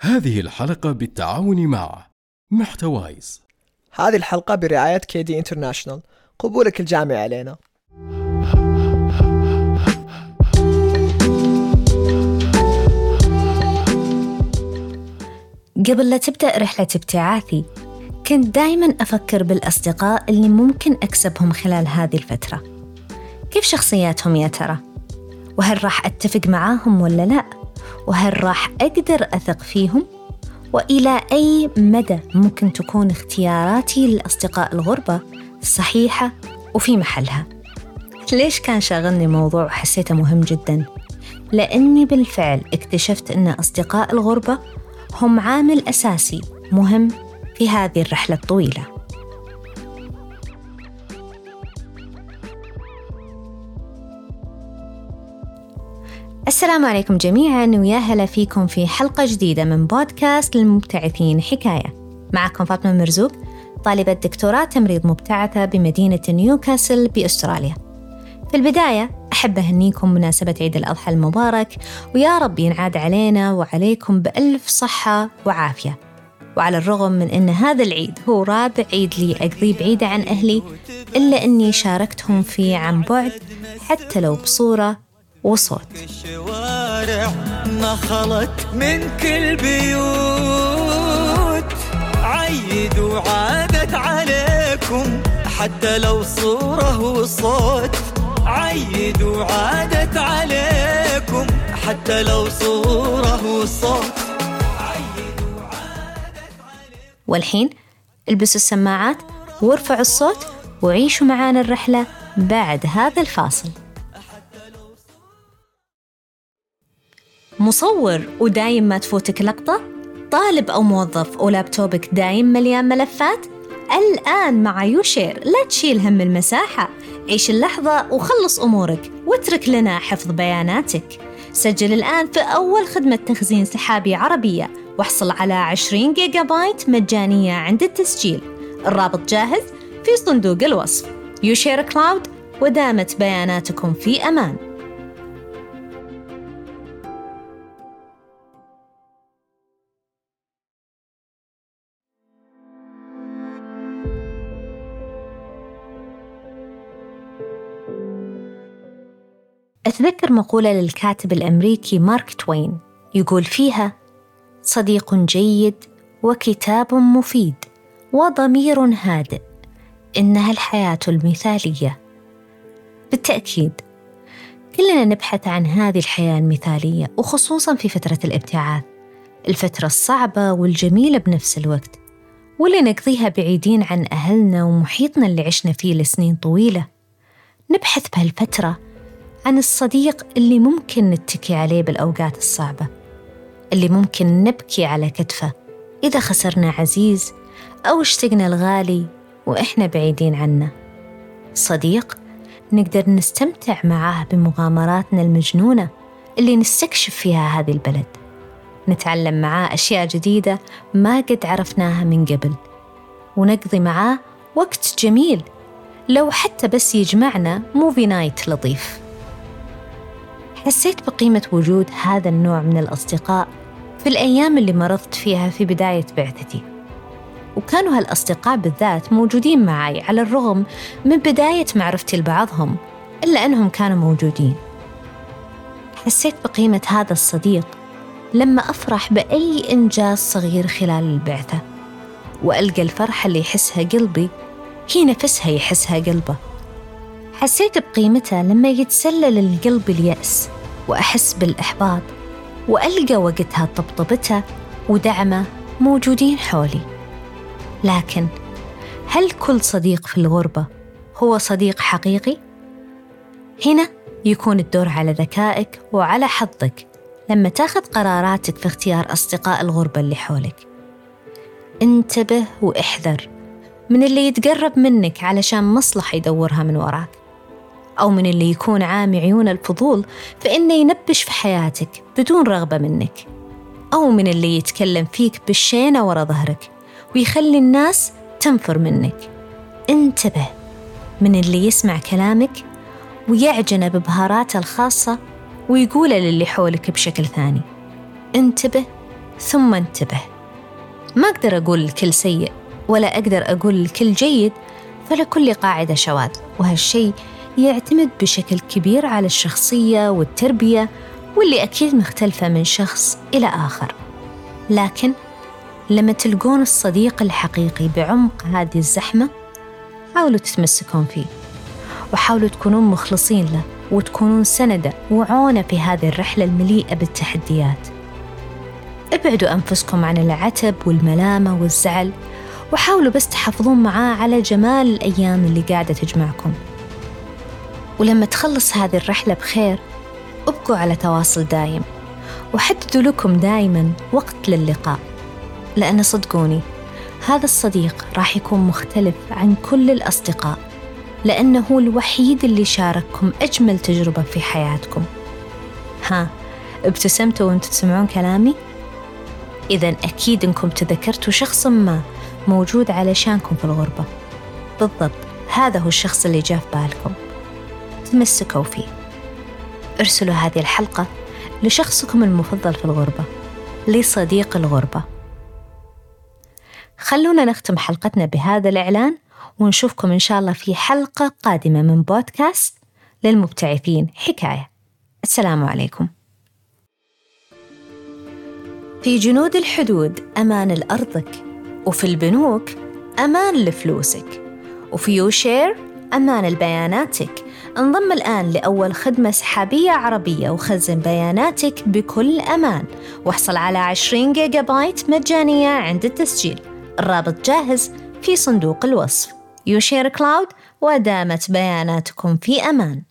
هذه الحلقة بالتعاون مع محتوايز هذه الحلقة برعاية كيدي انترناشونال قبولك الجامعي علينا قبل لا تبدأ رحلة ابتعاثي كنت دايما أفكر بالأصدقاء اللي ممكن أكسبهم خلال هذه الفترة كيف شخصياتهم يا ترى؟ وهل راح أتفق معاهم ولا لا؟ وهل راح أقدر أثق فيهم؟ وإلى أي مدى ممكن تكون اختياراتي للأصدقاء الغربة صحيحة وفي محلها؟ ليش كان شاغلني موضوع وحسيته مهم جدا؟ لأني بالفعل اكتشفت أن أصدقاء الغربة هم عامل أساسي مهم في هذه الرحلة الطويلة السلام عليكم جميعا ويا هلا فيكم في حلقة جديدة من بودكاست للمبتعثين حكاية. معكم فاطمة مرزوق طالبة دكتوراه تمريض مبتعثة بمدينة نيوكاسل بأستراليا. في البداية أحب أهنيكم مناسبة عيد الأضحى المبارك ويا رب ينعاد علينا وعليكم بألف صحة وعافية. وعلى الرغم من أن هذا العيد هو رابع عيد لي أقضيه بعيدة عن أهلي إلا أني شاركتهم فيه عن بعد حتى لو بصورة وصوت. الشوارع نخلت من كل بيوت. عيد وعادت عليكم حتى لو صورة وصوت. عيد وعادت عليكم حتى لو صورة وصوت. والحين البسوا السماعات وارفعوا الصوت وعيشوا معانا الرحلة بعد هذا الفاصل. مصور ودايم ما تفوتك لقطة؟ طالب أو موظف ولابتوبك دايم مليان ملفات؟ الآن مع يوشير لا تشيل هم المساحة. عيش اللحظة وخلص أمورك واترك لنا حفظ بياناتك. سجل الآن في أول خدمة تخزين سحابي عربية واحصل على 20 جيجا بايت مجانية عند التسجيل. الرابط جاهز في صندوق الوصف. يوشير كلاود ودامت بياناتكم في أمان. أتذكر مقولة للكاتب الأمريكي مارك توين يقول فيها صديق جيد وكتاب مفيد وضمير هادئ إنها الحياة المثالية. بالتأكيد كلنا نبحث عن هذه الحياة المثالية وخصوصا في فترة الابتعاث الفترة الصعبة والجميلة بنفس الوقت واللي نقضيها بعيدين عن أهلنا ومحيطنا اللي عشنا فيه لسنين طويلة. نبحث بهالفترة عن الصديق اللي ممكن نتكي عليه بالأوقات الصعبة اللي ممكن نبكي على كتفه إذا خسرنا عزيز أو اشتقنا الغالي وإحنا بعيدين عنه. صديق نقدر نستمتع معاه بمغامراتنا المجنونة اللي نستكشف فيها هذه البلد. نتعلم معاه أشياء جديدة ما قد عرفناها من قبل. ونقضي معاه وقت جميل لو حتى بس يجمعنا movie night لطيف. حسيت بقيمة وجود هذا النوع من الأصدقاء في الأيام اللي مرضت فيها في بداية بعثتي. وكانوا هالأصدقاء بالذات موجودين معي على الرغم من بداية معرفتي لبعضهم إلا أنهم كانوا موجودين. حسيت بقيمة هذا الصديق لما أفرح بأي إنجاز صغير خلال البعثة وألقى الفرحة اللي يحسها قلبي هي نفسها يحسها قلبه. حسيت بقيمتها لما يتسلل القلب اليأس. وأحس بالإحباط وألقى وقتها طبطبته ودعمه موجودين حولي. لكن هل كل صديق في الغربة هو صديق حقيقي؟ هنا يكون الدور على ذكائك وعلى حظك لما تاخذ قراراتك في اختيار أصدقاء الغربة اللي حولك. انتبه وإحذر من اللي يتقرب منك علشان مصلحة يدورها من وراك. أو من اللي يكون عامي عيون الفضول فإنه ينبش في حياتك بدون رغبة منك. أو من اللي يتكلم فيك بالشينة ورا ظهرك ويخلي الناس تنفر منك. انتبه من اللي يسمع كلامك ويعجن ببهاراته الخاصة ويقوله للي حولك بشكل ثاني. انتبه ثم انتبه. ما أقدر أقول الكل سيء ولا أقدر أقول الكل جيد فلكل قاعدة شواذ. وهالشيء يعتمد بشكل كبير على الشخصية والتربية واللي أكيد مختلفة من شخص إلى آخر. لكن لما تلقون الصديق الحقيقي بعمق هذه الزحمة حاولوا تتمسكون فيه وحاولوا تكونون مخلصين له وتكونون سندة وعونة في هذه الرحلة المليئة بالتحديات. ابعدوا أنفسكم عن العتب والملامة والزعل وحاولوا بس تحافظون معاه على جمال الأيام اللي قاعدة تجمعكم. ولما تخلص هذه الرحلة بخير ابقوا على تواصل دايم. وحددوا لكم دايما وقت للقاء. لأن صدقوني هذا الصديق راح يكون مختلف عن كل الأصدقاء لأنه هو الوحيد اللي شارككم أجمل تجربة في حياتكم. ها ابتسمتوا وانتوا تسمعون كلامي؟ إذا أكيد إنكم تذكرتوا شخص ما موجود علشانكم في الغربة. بالضبط هذا هو الشخص اللي جاء في بالكم. تمسكوا فيه ارسلوا هذه الحلقة لشخصكم المفضل في الغربة لصديق الغربة. خلونا نختم حلقتنا بهذا الإعلان ونشوفكم إن شاء الله في حلقة قادمة من بودكاست للمبتعثين. حكاية. السلام عليكم. في جنود الحدود أمان لأرضك وفي البنوك أمان لفلوسك وفي يوشير أمان لبياناتك. انضم الآن لأول خدمة سحابية عربية وخزن بياناتك بكل أمان. واحصل على 20 جيجا بايت مجانية عند التسجيل. الرابط جاهز في صندوق الوصف. يوشير كلاود ودامت بياناتكم في أمان.